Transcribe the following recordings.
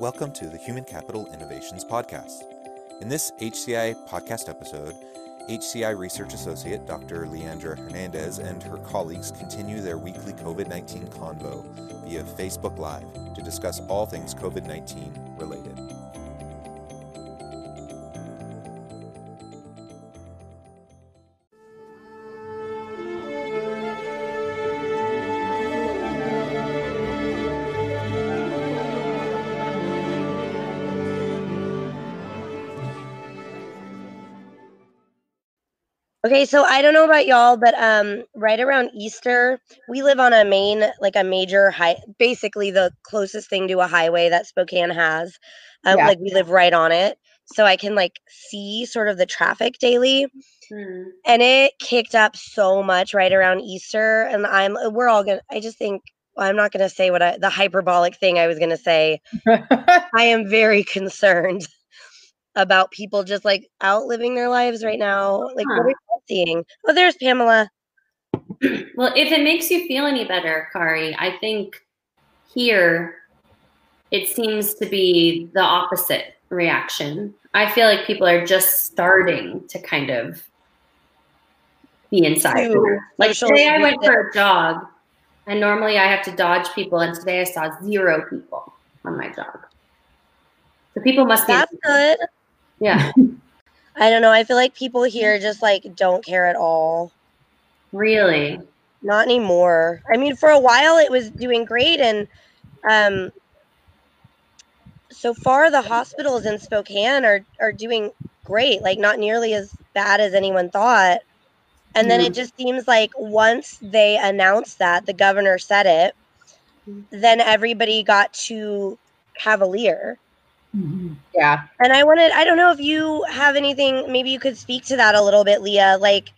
Welcome to the Human Capital Innovations Podcast. In this HCI podcast episode, HCI Research Associate Dr. Leandra Hernandez and her colleagues continue their weekly COVID 19 convo via Facebook Live to discuss all things COVID 19 related. Okay, so I don't know about y'all, but um, right around Easter, we live on a main, like a major high, basically the closest thing to a highway that Spokane has. Um, Yeah. Like we live right on it, so I can like see sort of the traffic daily, Hmm. and it kicked up so much right around Easter, and I'm we're all gonna. I just think well, I'm not gonna say what I the hyperbolic thing I was gonna say. I am very concerned about people just like out living their lives right now. Like, what are you seeing? Oh, there's Pamela. well, if it makes you feel any better, Kari, I think here it seems to be the opposite reaction. I feel like people are just starting to kind of be inside. To Like today, I went for a jog, and normally I have to dodge people, and today I saw zero people on my jog. So people must be. That's good. Yeah, I don't know. I feel like people here just like don't care at all. really. Not anymore. I mean, for a while it was doing great, and um, so far the hospitals in Spokane are are doing great. Like not nearly as bad as anyone thought. And then it just seems like once they announced that the governor said it, then everybody got too cavalier. Yeah. And I wanted, I don't know if you have anything, maybe you could speak to that a little bit, Leah. Like,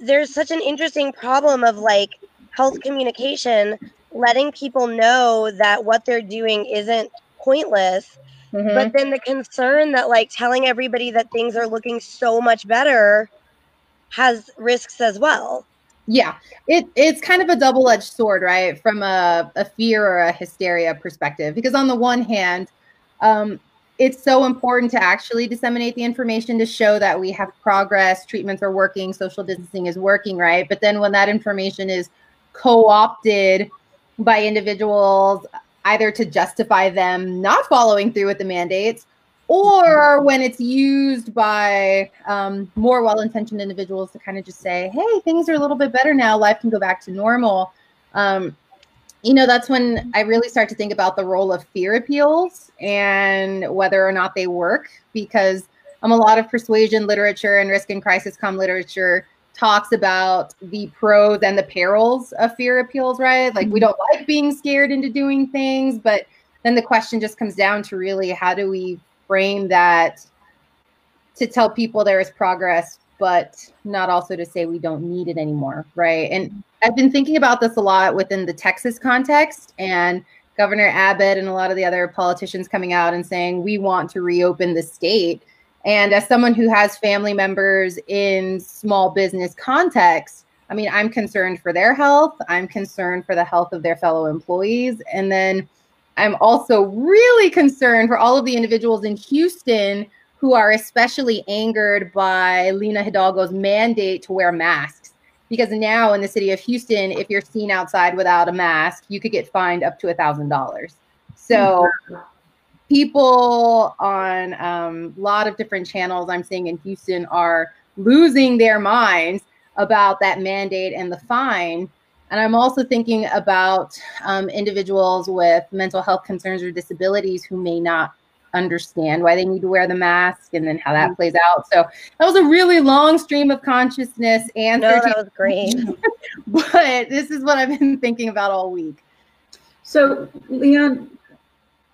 there's such an interesting problem of like health communication, letting people know that what they're doing isn't pointless. Mhm. But then the concern that like telling everybody that things are looking so much better has risks as well. yeah. It it's kind of a double-edged sword, right? From a, a fear or a hysteria perspective. Because on the one hand, um, it's so important to actually disseminate the information to show that we have progress, treatments are working, social distancing is working, right? But then when that information is co-opted by individuals either to justify them not following through with the mandates or when it's used by um, more well-intentioned individuals to kind of just say hey things are a little bit better now life can go back to normal um, you know that's when i really start to think about the role of fear appeals and whether or not they work because um, a lot of persuasion literature and risk and crisis com literature talks about the pros and the perils of fear appeals right? Like we don't like being scared into doing things but then the question just comes down to really how do we frame that to tell people there is progress, but not also to say we don't need it anymore, right? And I've been thinking about this a lot within the Texas context and Governor Abbott and a lot of the other politicians coming out and saying we want to reopen the state. And as someone who has family members in small business context, I mean, I'm concerned for their health. I'm concerned for the health of their fellow employees. And then I'm also really concerned for all of the individuals in Houston who are especially angered by Lina Hidalgo's mandate to wear masks. Because now in the city of Houston, if you're seen outside without a mask, you could get fined up to a thousand dollars. So people on um, a lot of different channels I'm seeing in Houston are losing their minds about that mandate and the fine. And I'm also thinking about um, individuals with mental health concerns or disabilities who may not understand why they need to wear the mask and then how that plays out. So that was a really long stream of consciousness answer No, that was great. but this is what I've been thinking about all week. So, Leon,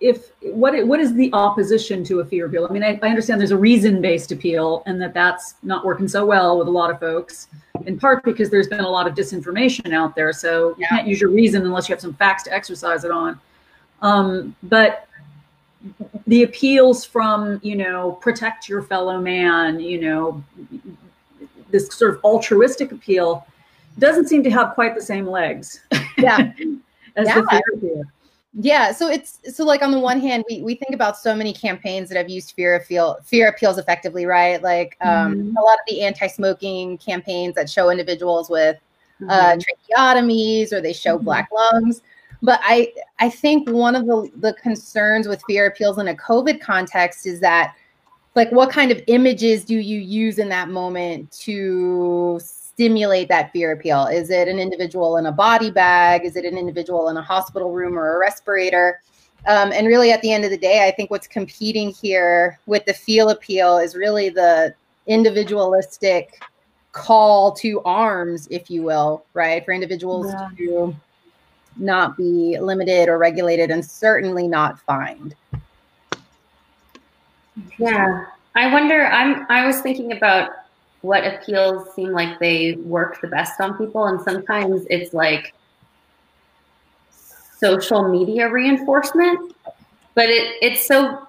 if what what is the opposition to a fear appeal? I mean, I, I understand there's a reason-based appeal, and that that's not working so well with a lot of folks, in part because there's been a lot of disinformation out there. So you can't use your reason unless you have some facts to exercise it on. Um, but the appeals from you know protect your fellow man, you know, this sort of altruistic appeal doesn't seem to have quite the same legs. Yeah. as Yeah. the fear. Yeah, so it's so like on the one hand, we, we think about so many campaigns that have used fear appeal fear appeals effectively, right? Like um, Mhm. a lot of the anti-smoking campaigns that show individuals with uh, Mm-hmm. tracheotomies or they show Mhm. black lungs. But I I think one of the the concerns with fear appeals in a COVID context is that like what kind of images do you use in that moment to stimulate that fear appeal? Is it an individual in a body bag? Is it an individual in a hospital room or a respirator? Um, and really, at the end of the day, I think what's competing here with the fear appeal is really the individualistic call to arms, if you will, right? For individuals Yeah. to not be limited or regulated and certainly not fined. Yeah. I wonder I'm I was thinking about what appeals seem like they work the best on people and sometimes it's like social media reinforcement. But it it's so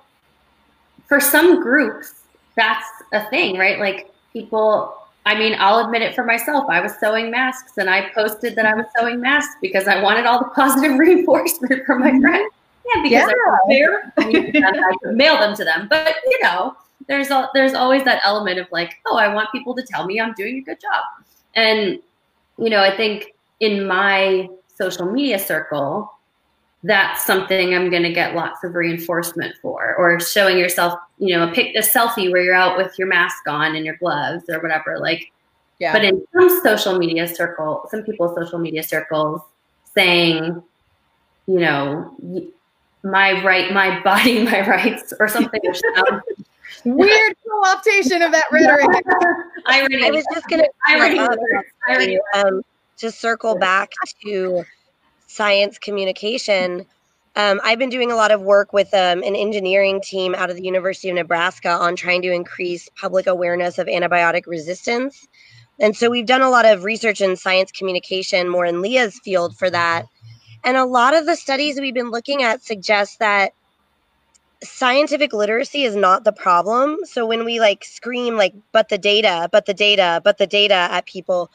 for some groups that's a thing, right? Like people I mean, I'll admit it for myself. I was sewing masks and I posted that I was sewing masks because I wanted all the positive reinforcement from my mm-hmm. friends. Yeah, because there. I I could mail them to them. But you know, there's a, there's always that element of like, oh, I want people to tell me I'm doing a good job. And you know, I think in my social media circle, that's something I'm going to get lots of reinforcement for, or showing yourself, you know, a pic, a selfie where you're out with your mask on and your gloves or whatever. Like, Yeah. but in some social media circle, some people's social media circles, saying, you know, my right, my body, my rights, or something. Weird co-optation of that rhetoric. I already, I was just gonna I already, I already um, to circle back to science communication. Um, I've been doing a lot of work with um, an engineering team out of the University of Nebraska on trying to increase public awareness of antibiotic resistance. And so we've done a lot of research in science communication, more in Leah's field for that. And a lot of the studies we've been looking at suggest that scientific literacy is not the problem. So when we like scream like but the data, but the data, but the data at people,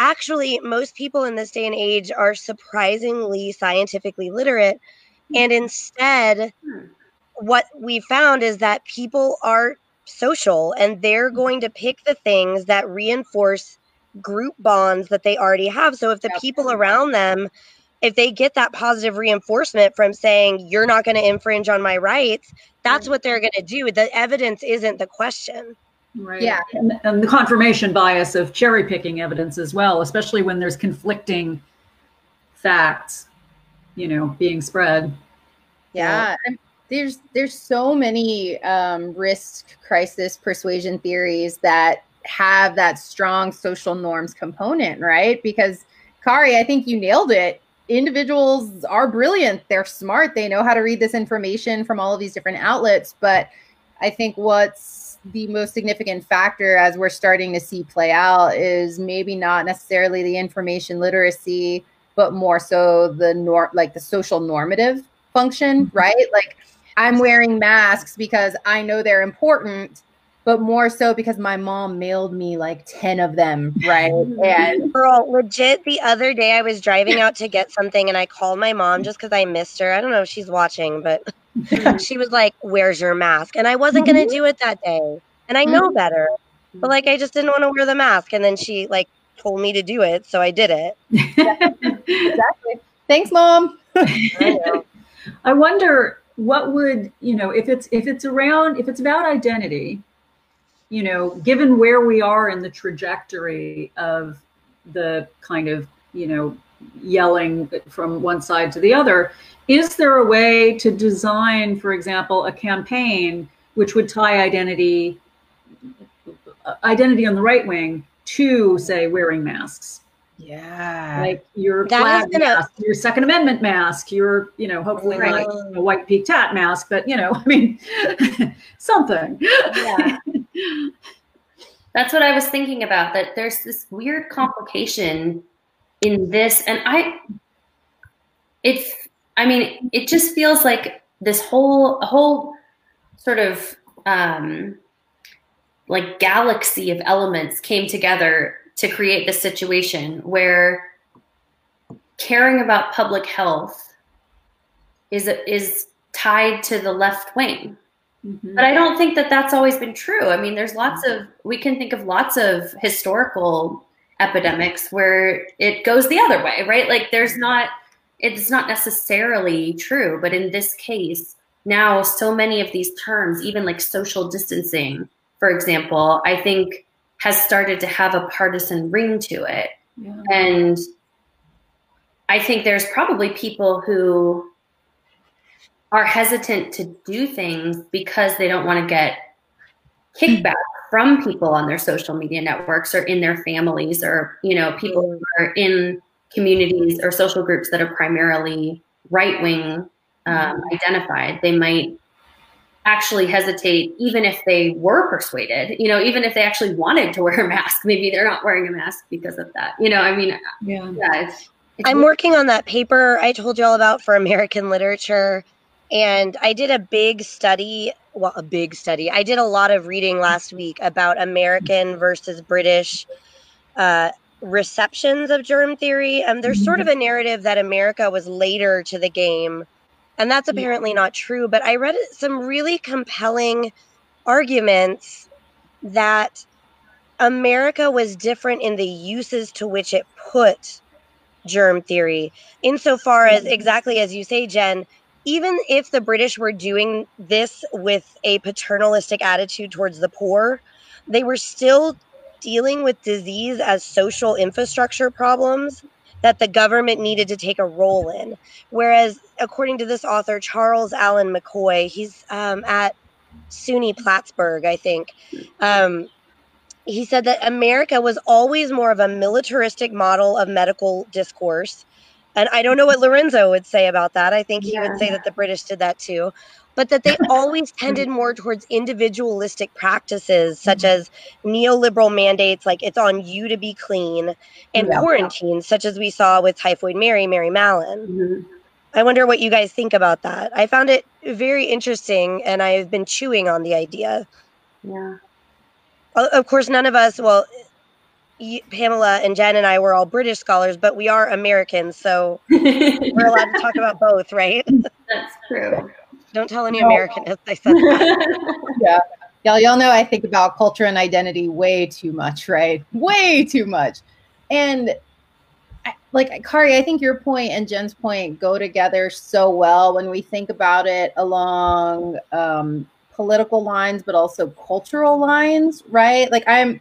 actually most people in this day and age are surprisingly scientifically literate hmm. and instead Hmm. what we found is that people are social and they're hmm. going to pick the things that reinforce group bonds that they already have. So if the people around them if they get that positive reinforcement from saying you're not going to infringe on my rights, that's hmm. what they're going to do. The evidence isn't the question. Right. Yeah. And, and the confirmation bias of cherry picking evidence as well, especially when there's conflicting facts, you know, being spread. Yeah. and There's there's so many um, risk crisis persuasion theories that have that strong social norms component, right? Because Kari, I think you nailed it. Individuals are brilliant. They're smart. They know how to read this information from all of these different outlets. But I think what's the most significant factor as we're starting to see play out is maybe not necessarily the information literacy, but more so the norm, like the social normative function, mm-hmm. right? Like I'm wearing masks because I know they're important, but more so because my mom mailed me like 10 of them, right? And Girl, legit, the other day I was driving out to get something and I called my mom just because I missed her. I don't know if she's watching, but she was like, Where's your mask? And I wasn't going to mm-hmm. do it that day. And I know mm-hmm. better. But like, I just didn't want to wear the mask. And then she like told me to do it. So I did it. exactly. Thanks, mom. I. I wonder what would, you know, if it's if it's around if it's about identity, you know, given where we are in the trajectory of the kind of, you know, yelling from one side to the other, is there a way to design, for example, a campaign which would tie identity identity on the right wing to say wearing masks? Yeah. like your flag mask, your Second Amendment mask, your you know hopefully Right. not a white peaked hat mask, but you know I mean something. Yeah. That's what I was thinking about. That there's this weird complication in this, and I, it's, I mean, it just feels like this whole, whole sort of um, like galaxy of elements came together to create this situation where caring about public health is is tied to the left wing Mhm. but I don't think that that's always been true. I mean, there's lots of, we can think of lots of historical epidemics where it goes the other way, right? Like there's not, it's not necessarily true, but in this case, now so many of these terms, even like social distancing, for example, I think has started to have a partisan ring to it. Yeah. And I think there's probably people who are hesitant to do things because they don't want to get kickback from people on their social media networks or in their families or you know people who are in communities or social groups that are primarily right wing um, identified they might actually hesitate even if they were persuaded you know even if they actually wanted to wear a mask maybe they're not wearing a mask because of that you know i mean Yeah. yeah it's, it's I'm working on that paper I told you all about for American literature. And I did a big study, well, a big study. I did a lot of reading last week about American versus British uh, receptions of germ theory. Um, there's sort of a narrative that America was later to the game, and that's apparently not true. But I read some really compelling arguments that America was different in the uses to which it put germ theory, insofar as mm-hmm. exactly as you say, Jenn. Even if the British were doing this with a paternalistic attitude towards the poor, they were still dealing with disease as social infrastructure problems that the government needed to take a role in. Whereas, according to this author, Charles Allan McCoy, he's um, at SUNY Plattsburgh, I think. Um, he said that America was always more of a militaristic model of medical discourse. And I don't know what Lorenzo would say about that. I think he Yeah. would say that the British did that too. But that they always tended more towards individualistic practices, such as neoliberal mandates like it's on you to be clean, and Yeah. quarantines, such as we saw with Typhoid Mary, Mary Mallon. Mhm. I wonder what you guys think about that. I found it very interesting, and I've been chewing on the idea. yeah Of course, none of us, well, Pamela and Jenn and I were all British scholars, but we are Americans, so we're allowed to talk about both, right? that's true Don't tell any No. American if I said that. yeah. Y'all, y'all know I think about culture and identity way too much, right? Way too much. And I, like Kari, I think your point and Jenn's point go together so well when we think about it along um, political lines, but also cultural lines, right? Like I'm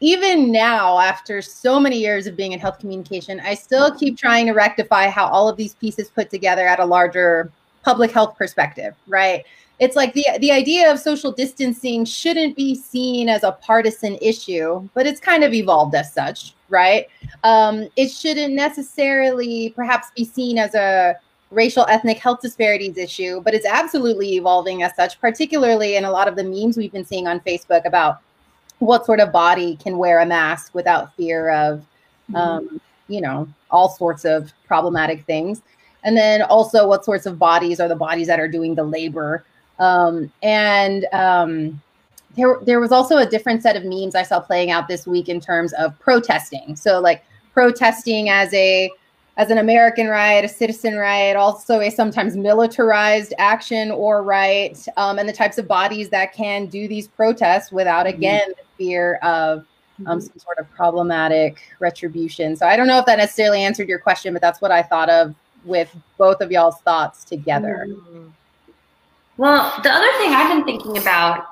even now, after so many years of being in health communication, I still keep trying to rectify how all of these pieces put together at a larger public health perspective, right? It's like the the idea of social distancing shouldn't be seen as a partisan issue, but it's kind of evolved as such, right? Um, it shouldn't necessarily perhaps be seen as a racial ethnic health disparities issue, but it's absolutely evolving as such, particularly in a lot of the memes we've been seeing on Facebook about what sort of body can wear a mask without fear of um, you know all sorts of problematic things and then also what sorts of bodies are the bodies that are doing the labor. Um, and um, there, there was also a different set of memes i saw playing out this week in terms of protesting. So like protesting as a as an american right a citizen right also a sometimes militarized action or right um, and the types of bodies that can do these protests without again the fear of um, some sort of problematic retribution. So I don't know if that necessarily answered your question, but that's what I thought of with both of y'all's thoughts together. Well, the other thing I've been thinking about,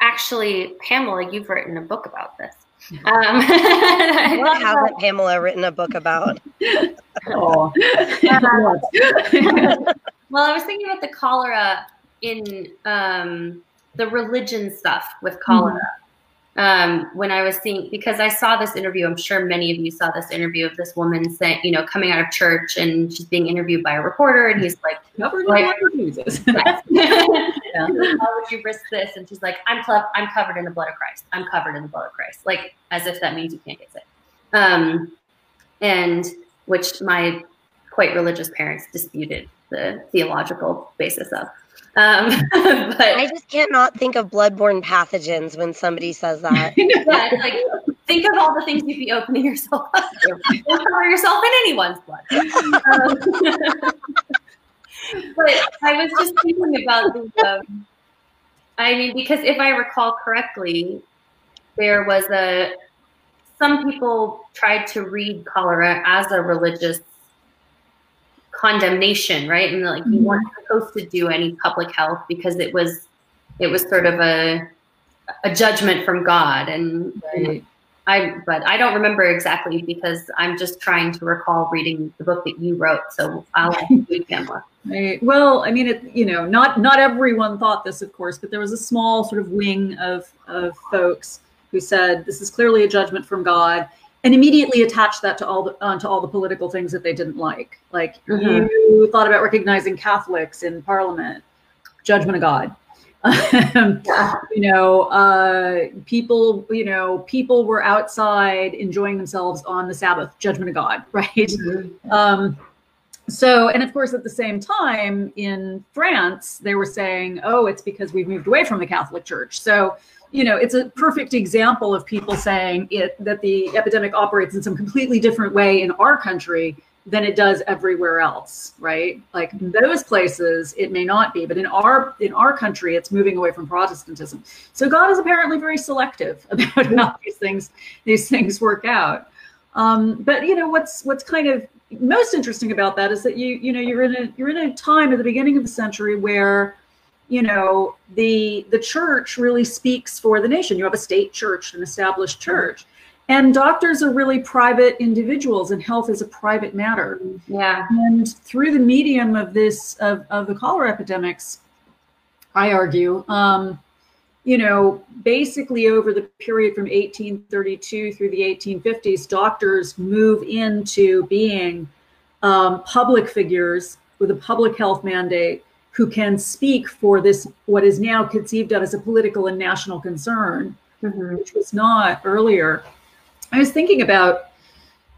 actually, Pamela, you've written a book about this. Um, What hasn't Pamela written a book about? Oh. well, I was thinking about the cholera in um, the religion stuff with cholera. Um, when I was seeing because I saw this interview. I'm sure many of you saw this interview of this woman saying, you know, coming out of church and she's being interviewed by a reporter, and he's like, Covered Like- in blood, Jesus. Yes. Yeah. How would you risk this? And she's like, I'm clo- I'm covered in the blood of Christ. I'm covered in the blood of Christ. Like as if that means you can't get sick. Um, and which my quite religious parents disputed the theological basis of. Um, but I just can't not think of bloodborne pathogens when somebody says that. yeah, like think of all the things you'd be opening yourself up to. Don't cover yourself in anyone's blood. Um, but I was just thinking about the. Um, I mean, because if I recall correctly, there was a. Some people tried to read cholera as a religious condemnation, right? And like you Mhm. weren't supposed to do any public health because it was, it was sort of a, a judgment from God, and Right. I, but I don't remember exactly because I'm just trying to recall reading the book that you wrote. So I'll ask you, Pamela. Right. Well, I mean, it, you know, not not everyone thought this, of course, but there was a small sort of wing of of folks who said this is clearly a judgment from God, and immediately attached that to all the onto all the political things that they didn't like. Like Mhm. you thought about recognizing Catholics in Parliament, judgment of God. Um, you know, uh, people, you know, people were outside enjoying themselves on the Sabbath, judgment of God, right? Um, so, and of course, at the same time in France, they were saying, oh, it's because we've moved away from the Catholic Church. So, you know, it's a perfect example of people saying it that the epidemic operates in some completely different way in our country than it does everywhere else, right? Like in those places, it may not be, but in our in our country, it's moving away from Protestantism. So God is apparently very selective about how these things these things work out. Um, but you know what's what's kind of most interesting about that is that you you know you're in a you're in a time at the beginning of the century where you know the the church really speaks for the nation. You have a state church, an established church, and doctors are really private individuals, and health is a private matter. Yeah. And through the medium of this of, of the cholera epidemics, I argue, um, you know, basically over the period from 1832 through the 1850s, doctors move into being um, public figures with a public health mandate who can speak for this what is now conceived of as a political and national concern Mhm. which was not earlier. I was thinking about,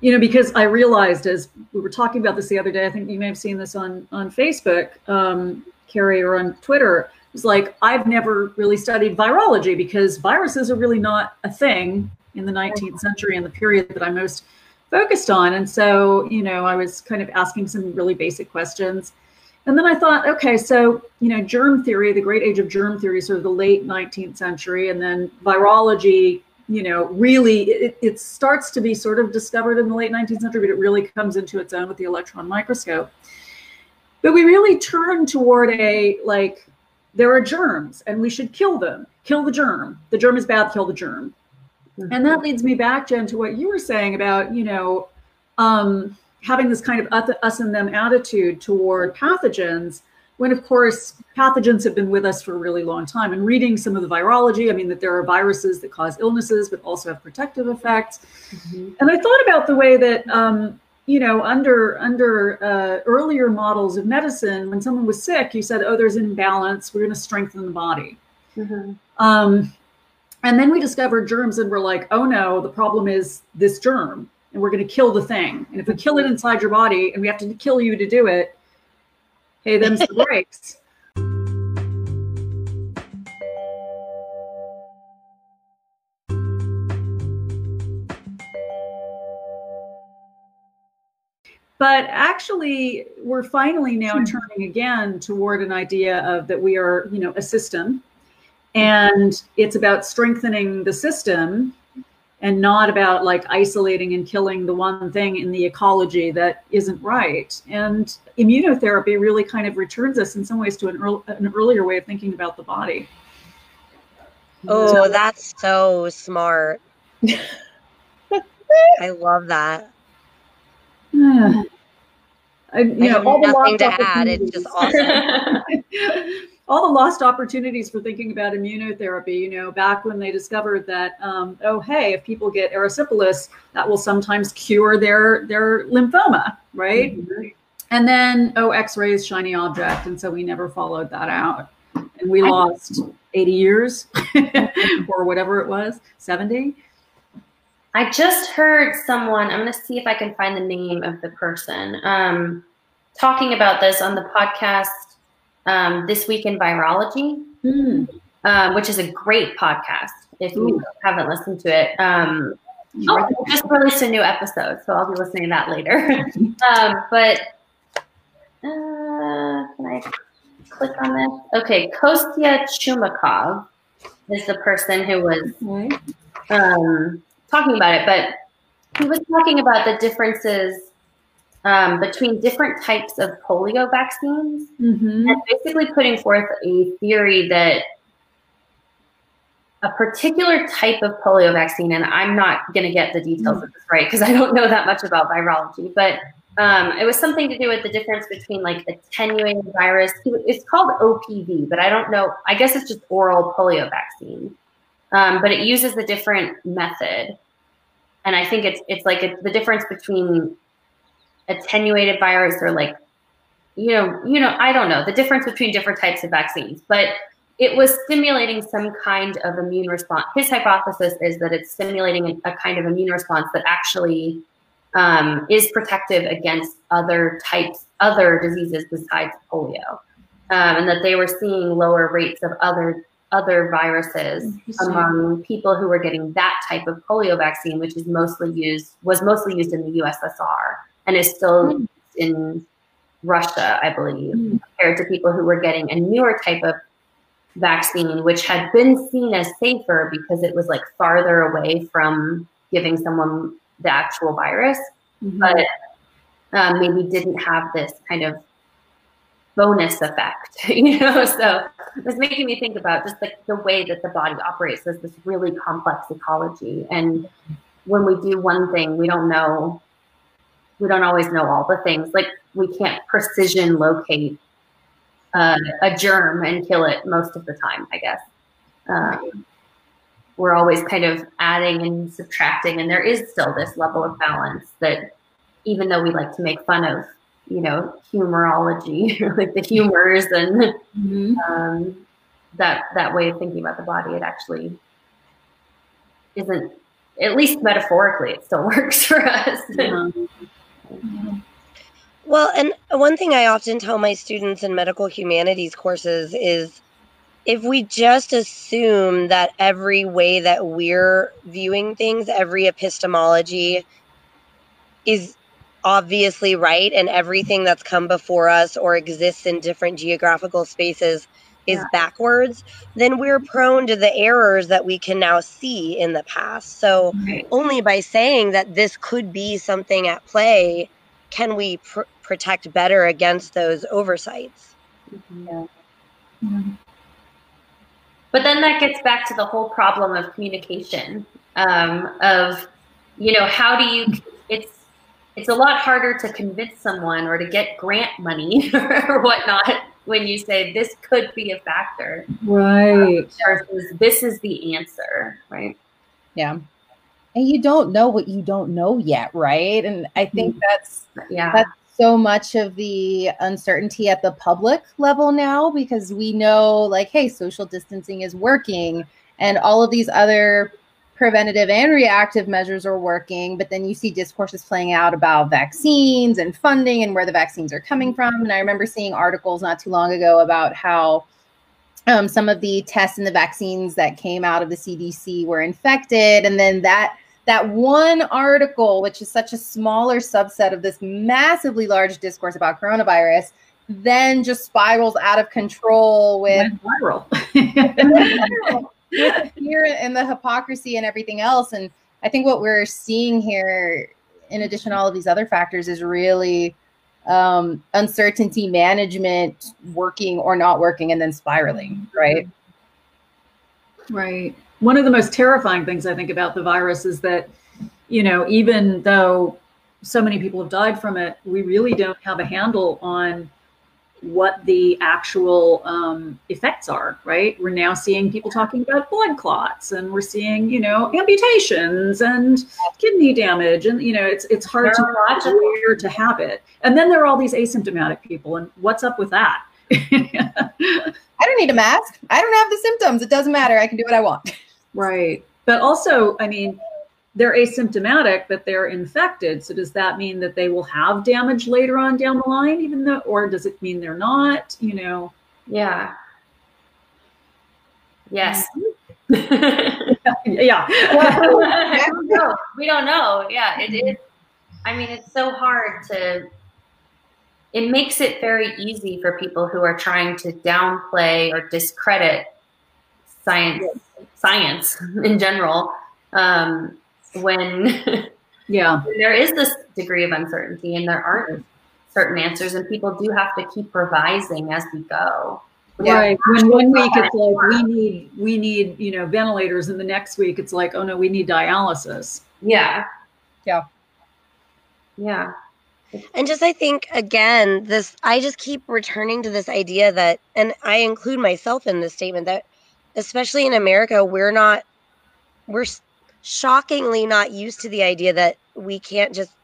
you know, because I realized as we were talking about this the other day, I think you may have seen this on on Facebook, um, Kari, or on Twitter. It's like I've never really studied virology because viruses are really not a thing in the 19th century and the period that I'm most focused on. And so, you know, I was kind of asking some really basic questions. And then I thought, okay, so, you know, germ theory, the great age of germ theory, sort of the late 19th century, and then virology, you know, really, it, it starts to be sort of discovered in the late 19th century, but it really comes into its own with the electron microscope. But we really turn toward a, like, there are germs and we should kill them. Kill the germ. The germ is bad, kill the germ. And that leads me back, Jenn, to what you were saying about, you know, um, having this kind of us- and them attitude toward pathogens, when of course pathogens have been with us for a really long time. And reading some of the virology, I mean, that there are viruses that cause illnesses, but also have protective effects. And I thought about the way that, um, you know, under under uh, earlier models of medicine, when someone was sick, you said, "Oh, there's an imbalance. We're going to strengthen the body." Mhm. Um, and then we discovered germs and we're like, oh no, the problem is this germ and we're going to kill the thing. And if we kill it inside your body and we have to kill you to do it, hey, them's the breaks. But actually, we're finally now hmm. turning again toward an idea of that we are, you know, a system hmm. and it's about strengthening the system and not about like isolating and killing the one thing in the ecology that isn't right and immunotherapy really kind of returns us in some ways to an, earl- an earlier way of thinking about the body Oh, that's so smart. I love that. I, you I know, have all the nothing lost to add. It's just awesome. all the lost opportunities for thinking about immunotherapy. You know, back when they discovered that, um, oh hey, if people get erysipelas, that will sometimes cure their their lymphoma, right? Mm-hmm. And then oh, X-rays, shiny object, and so we never followed that out, and we lost 80 years or whatever it was, 70. I just heard someone. I'm going to see if I can find the name of the person um, talking about this on the podcast um, this week in virology, mm. um, which is a great podcast. If Ooh. you haven't listened to it, um, oh, just released a new episode, so I'll be listening to that later. Um, but uh, can I click on this? Okay, Kostya Chumakov is the person who was um, talking about it, but he was talking about the differences um, between different types of polio vaccines mm-hmm. and basically putting forth a theory that a particular type of polio vaccine, and I'm not going to get the details mm-hmm. of this right because I don't know that much about virology, but um, it was something to do with the difference between like attenuated virus. It's called OPV, but I don't know. I guess it's just oral polio vaccine, um, but it uses a different method, and I think it's it's like a, the difference between attenuated virus or like you know you know I don't know the difference between different types of vaccines, but it was stimulating some kind of immune response. His hypothesis is that it's stimulating a, kind of immune response that actually um, is protective against other types, other diseases besides polio, um, and that they were seeing lower rates of other other viruses among people who were getting that type of polio vaccine, which is mostly used was mostly used in the USSR and is still mm. in Russia, I believe, mm. compared to people who were getting a newer type of vaccine, which had been seen as safer because it was like farther away from giving someone the actual virus, mm-hmm. but um, maybe didn't have this kind of bonus effect, you know? So it was making me think about just like the way that the body operates as this really complex ecology. And when we do one thing, we don't know, we don't always know all the things. Like we can't precision locate uh, a germ and kill it most of the time, I guess. Um, we're always kind of adding and subtracting and there is still this level of balance that even though we like to make fun of you know humorology like the humors and mm-hmm. um, that that way of thinking about the body it actually isn't at least metaphorically it still works for us well and one thing i often tell my students in medical humanities courses is if we just assume that every way that we're viewing things, every epistemology is obviously right and everything that's come before us or exists in different geographical spaces is yeah. backwards, then we're prone to the errors that we can now see in the past. So, right. only by saying that this could be something at play can we pr- protect better against those oversights. Mm-hmm. Yeah. Mm-hmm. But then that gets back to the whole problem of communication. Um, of you know, how do you? It's it's a lot harder to convince someone or to get grant money or whatnot when you say this could be a factor, right? versus this is the answer, right? Yeah and you don't know what you don't know yet right and i think mm-hmm. that's yeah that's so much of the uncertainty at the public level now because we know like hey social distancing is working and all of these other preventative and reactive measures are working but then you see discourses playing out about vaccines and funding and where the vaccines are coming from. And i remember seeing articles not too long ago about how um, some of the tests and the vaccines that came out of the cdc were infected. And then that that one article, which is such a smaller subset of this massively large discourse about coronavirus, then just spirals out of control with viral. with fear and the hypocrisy and everything else. And I think what we're seeing here, in addition to all of these other factors, is really um, uncertainty management working or not working and then spiraling, right? Right one of the most terrifying things I think about the virus is that, you know, even though so many people have died from it, we really don't have a handle on, what the actual um, effects are, right? We're now seeing people talking about blood clots, and we're seeing, you know, amputations and kidney damage, and you know, it's it's hard There to where to have it. And then there are all these asymptomatic people, and what's up with that? I don't need a mask. I don't have the symptoms. It doesn't matter. I can do what I want. Right. But also, I mean, they're asymptomatic, but they're infected. So does that mean that they will have damage later on down the line, even though, or does it mean they're not? You know, Yeah. Yes. yeah. I don't know. We don't know. Yeah, it is. I mean, it's so hard to. It makes it very easy for people who are trying to downplay or discredit science, science in general, um, when yeah. there is this degree of uncertainty and there aren't certain answers, and people do have to keep revising as we go. Yeah. Right. When one week it's like we need we need you know ventilators, and the next week it's like oh no we need dialysis. Yeah. Yeah. Yeah. And just I think again, this I just keep returning to this idea that and I include myself in this statement that especially in America, we're not we're s- shockingly not used to the idea that we can't just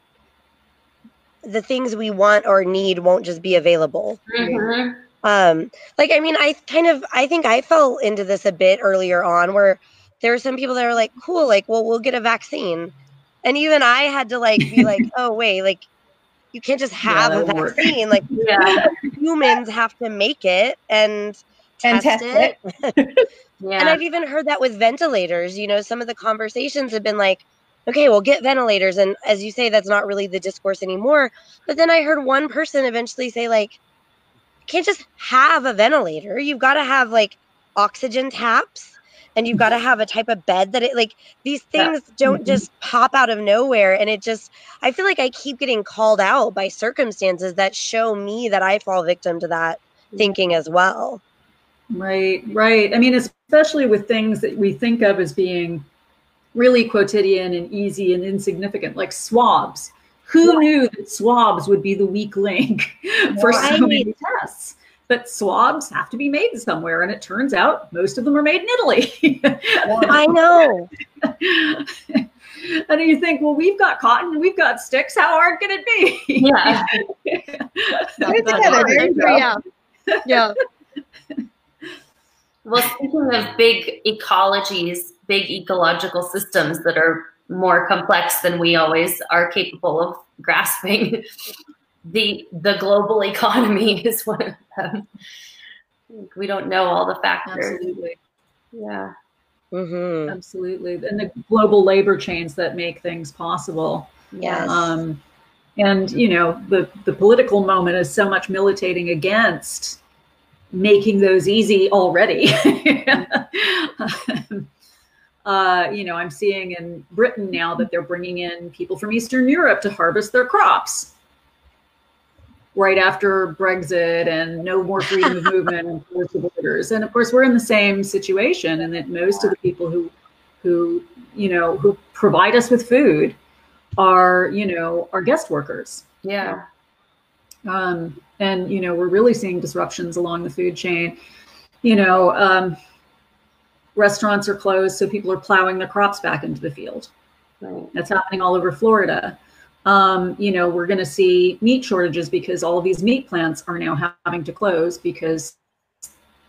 the things we want or need won't just be available. Mhm. Um like I mean I kind of I think I fell into this a bit earlier on where there were some people that were like cool like well we'll get a vaccine. And even I had to like be like oh wait like you can't just Yeah, have a that won't work. vaccine like Yeah. humans have to make it and And test, test it. Yeah. And I've even heard that with ventilators. You know, some of the conversations have been like, okay, we'll get ventilators. And as you say, that's not really the discourse anymore. But then I heard one person eventually say, like, can't just have a ventilator. You've got to have like oxygen taps and you've got to have a type of bed that it like these Yeah. things don't Mhm. just pop out of nowhere. And it just, I feel like I keep getting called out by circumstances that show me that I fall victim to that thinking as well. Right, right. I mean, especially with things that we think of as being really quotidian and easy and insignificant, like swabs. Who knew that swabs would be the weak link for so Right. many tests? But swabs have to be made somewhere, and it turns out most of them are made in Italy. I know. and you think, well, we've got cotton, we've got sticks. How hard can it be? Yeah. Put it together. There you go. Yeah. Yeah. Well, speaking of big ecologies, big ecological systems that are more complex than we always are capable of grasping, the the global economy is one of them. We don't know all the factors. Absolutely. Yeah. hmm Absolutely. And the global labor chains that make things possible. Yes. Um, and you know, the the political moment is so much militating against making those easy already. uh, you know, I'm seeing in Britain now that they're bringing in people from Eastern Europe to harvest their crops right after Brexit and no more freedom of movement and borders. And of course, we're in the same situation, and that most of the people who who you know who provide us with food are you know are guest workers Yeah. Um, and you know we're really seeing disruptions along the food chain you know um, restaurants are closed so people are plowing their crops back into the field Right. that's happening all over florida um, you know we're going to see meat shortages because all of these meat plants are now having to close because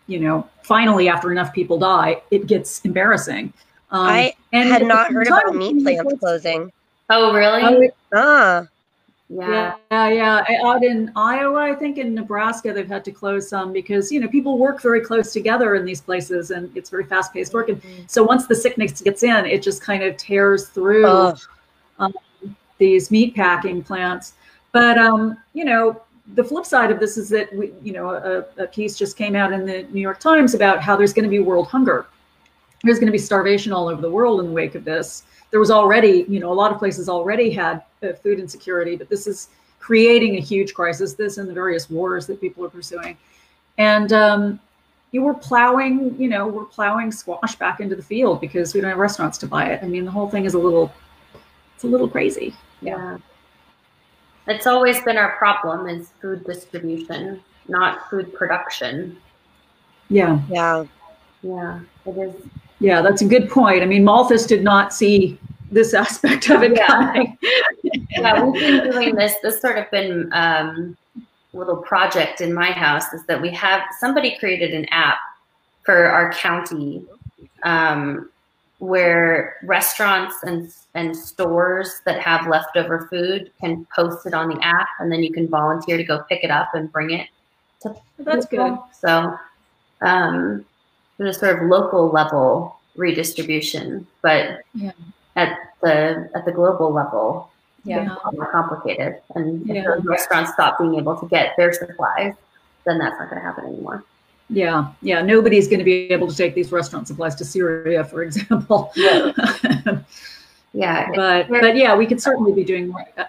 you know finally after enough people die it gets embarrassing um, I and had not heard about meat plants closing. Oh, really? Oh, it- Ah, yeah. Yeah, yeah. Out in Iowa, I think in Nebraska, they've had to close some because you know people work very close together in these places, and it's very fast-paced work. And so once the sickness gets in, it just kind of tears through Ugh. these meat packing plants. But um, you know, the flip side of this is that we, you know, a, a piece just came out in the New York Times about how there's going to be world hunger. There's going to be starvation all over the world in the wake of this. There was already, you know, a lot of places already had uh, food insecurity, but this is creating a huge crisis. This and the various wars that people are pursuing, and um, you were plowing, you know, we're plowing squash back into the field because we don't have restaurants to buy it. I mean, the whole thing is a little, it's a little crazy. Yeah. It's always been our problem is food distribution. not food production. Yeah, Yeah. Yeah, it is. Yeah, that's a good point. I mean, Malthus did not see this aspect of it Yeah. coming. Yeah, we've been doing this. This sort of been um, little project in my house is that we have somebody created an app for our county um, where restaurants and and stores that have leftover food can post it on the app, and then you can volunteer to go pick it up and bring it to That's good. So um, there's a sort of local level redistribution, but Yeah. at the at the global level, Yeah. it's more complicated. And Yeah. if those restaurants stop being able to get their supplies, then that's not going to happen anymore. Yeah, yeah. Nobody's going to be able to take these restaurant supplies to Syria, for example. Yeah, it- but but yeah, we could certainly be doing more. I-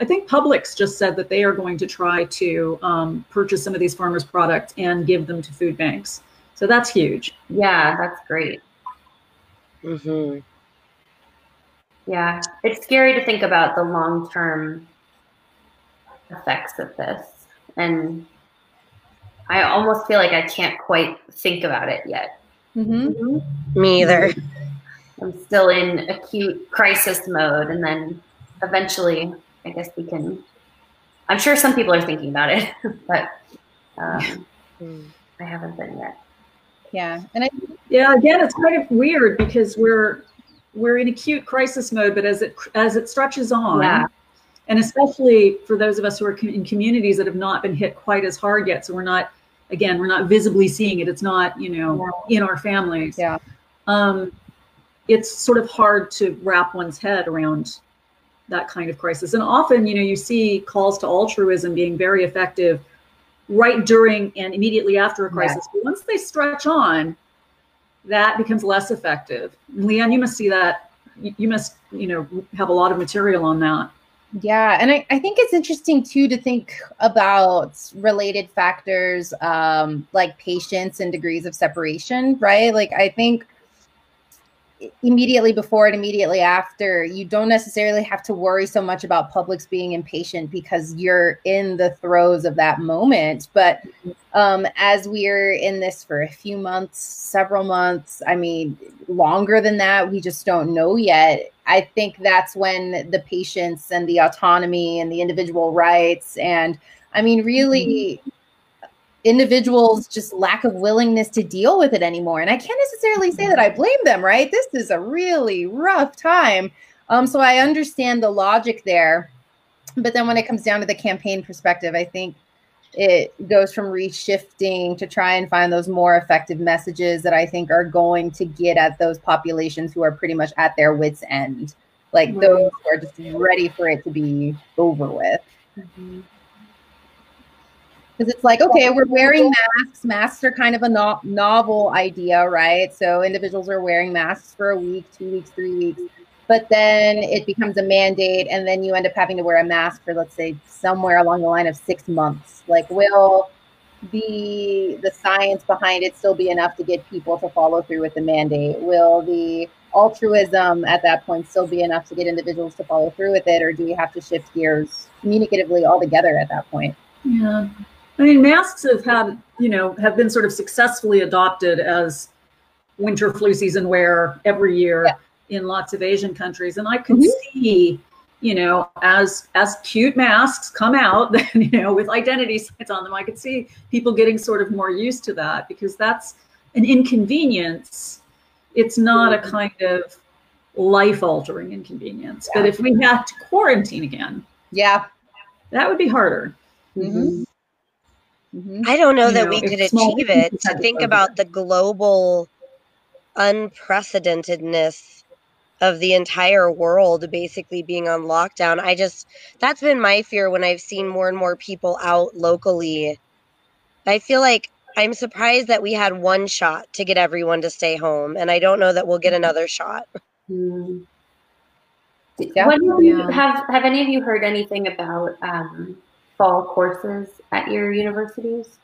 I think Publix just said that they are going to try to um, purchase some of these farmers' products and give them to food banks. So that's huge. yeah, that's great. hmm Yeah, it's scary to think about the long term effects of this. And I almost feel like I can't quite think about it yet. hmm Me either. I'm still in acute crisis mode. And then eventually, I guess we can. I'm sure some people are thinking about it, but um, Mm. I haven't been yet. Yeah. And I Yeah, again, it's kind of weird because we're we're in acute crisis mode, but as it as it stretches on, Yeah. and especially for those of us who are in communities that have not been hit quite as hard yet, so we're not again we're not visibly seeing it. It's not you know in our families. Yeah. Um, it's sort of hard to wrap one's head around that kind of crisis, and often you know you see calls to altruism being very effective right during and immediately after a Yeah. crisis. But once they stretch on, that becomes less effective. Leanne, you must see that. You you must, you know, have a lot of material on that. Yeah, and I, I think it's interesting too to think about related factors um, like patience and degrees of separation, right? Like, I think immediately before and immediately after, you don't necessarily have to worry so much about publics being impatient because you're in the throes of that moment. But um, as we're in this for a few months, several months, I mean, longer than that, we just don't know yet. I think that's when the patience and the autonomy and the individual rights and I mean, really, individuals just lack of willingness to deal with it anymore. And I can't necessarily say that I blame them, right? This is a really rough time. Um, so I understand the logic there. But then when it comes down to the campaign perspective, I think it goes from reshifting to try and find those more effective messages that I think are going to get at those populations who are pretty much at their wits' end. Like Right. those who are just ready for it to be over with. Because it's like, okay, we're wearing masks. Masks are kind of a no- novel idea, right? So individuals are wearing masks for a week, two weeks, three weeks. But then it becomes a mandate, and then you end up having to wear a mask for, let's say, somewhere along the line of six months. Like, will the the science behind it still be enough to get people to follow through with the mandate? Will the altruism at that point still be enough to get individuals to follow through with it, or do we have to shift gears communicatively altogether at that point? Yeah. I mean, masks have had, you know, have been sort of successfully adopted as winter flu season wear every year in lots of Asian countries. And I could Mhm. see, you know, as as cute masks come out, then, you know, with identity signs on them, I could see people getting sort of more used to that because that's an inconvenience. It's not a kind of life altering inconvenience. But if we had to quarantine again, Yeah. that would be harder. Mhm. Mhm. I don't know You that know, we could achieve it. To think about the global unprecedentedness of the entire world basically being on lockdown. I just, that's been my fear when I've seen more and more people out locally. I feel like I'm surprised that we had one shot to get everyone to stay home. And I don't know that we'll get another shot. Mm. Yeah. What do you, Yeah. have have any of you heard anything about um, fall courses at your universities?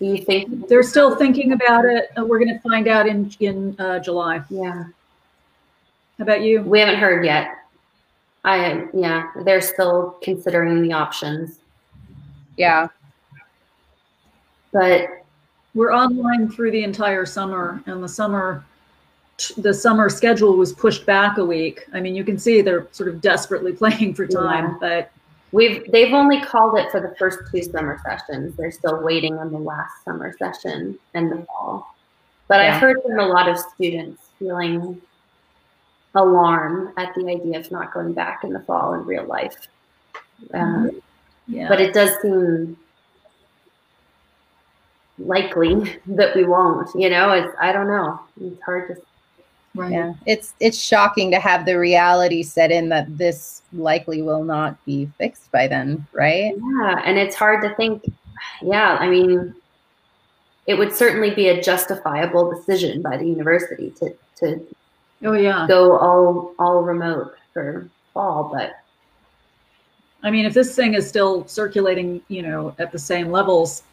Do you think? They're still thinking about it. We're going to find out in in uh, July. Yeah, How about you? we haven't heard yet. I yeah, they're still considering the options. Yeah. but We're online through the entire summer and the summer the summer schedule was pushed back a week. I mean, you can see they're sort of desperately playing for time, Yeah. but we've they've only called it for the first two summer sessions. They're still waiting on the last summer session and the fall. But Yeah. I've heard from a lot of students feeling alarm at the idea of not going back in the fall in real life. Um, yeah. but it does seem likely that we won't you know it's i don't know it's hard to right. Yeah, it's it's shocking to have the reality set in that this likely will not be fixed by then, right? yeah and it's hard to think yeah i mean it would certainly be a justifiable decision by the university to to Oh yeah. go all all remote for fall but I mean, if this thing is still circulating, you know, at the same levels,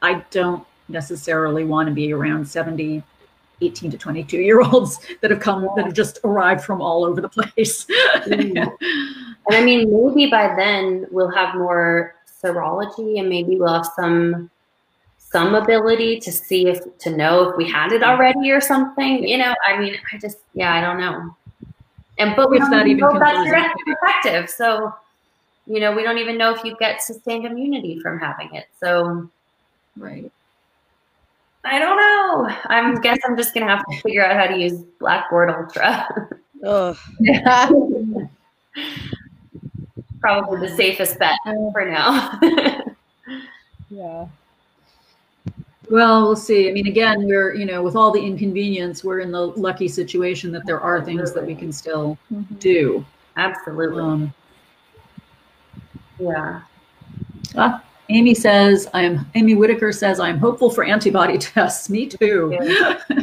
I don't necessarily want to be around 70, 18 to 22 year olds that have come, that have just arrived from all over the place. Mm. And I mean, maybe by then we'll have more serology, and maybe we'll have some some ability to see if to know if we had it already or something. You know, I mean, I just yeah, I don't know. And but we If don't even know that's direct So you know, we don't even know if you get sustained immunity from having it. So right. I don't know. I guess I'm just gonna have to figure out how to use Blackboard Ultra. Ugh. Yeah. Probably the safest bet for now. yeah. Well, we'll see. I mean, again, we're, you know, with all the inconvenience, we're in the lucky situation that there are things that we can still do. Absolutely. Um, Yeah. ah, Amy says, I am, Amy Whitaker says, I'm hopeful for antibody tests. Me too.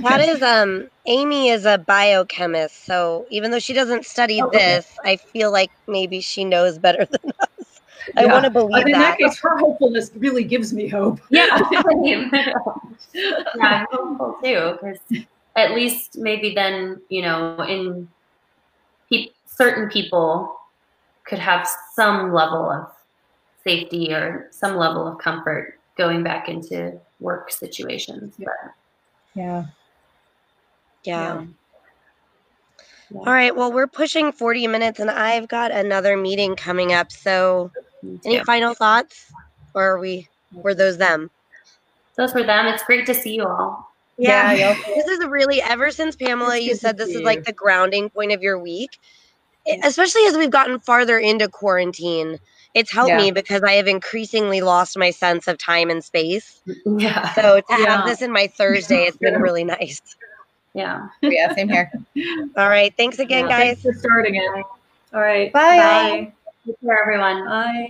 That is um Amy is a biochemist, so even though she doesn't study Oh, okay. this, I feel like maybe she knows better than us. I Yeah. want to But believe in that. In that case, her hopefulness really gives me hope. Yeah. yeah, I'm hopeful too, because at least maybe then, you know, in pe- certain people could have some level of safety or some level of comfort going back into work situations. But Yeah. yeah. Yeah. All right. Well, we're pushing 40 minutes and I've got another meeting coming up. So, any too. final thoughts? Or are we were those them? those were them. It's great to see you all. Yeah. you'll- This is really ever since Pamela you said this is like the grounding point of your week. Especially as we've gotten farther into quarantine. It's helped Yeah. me because I have increasingly lost my sense of time and space. Yeah. So to Yeah. have this in my Thursday, it's been really nice. Yeah. Oh, yeah, same here. All right. Thanks again, Yeah. guys. Thanks for starting it. All right. Bye. Bye. Take care, everyone. Bye.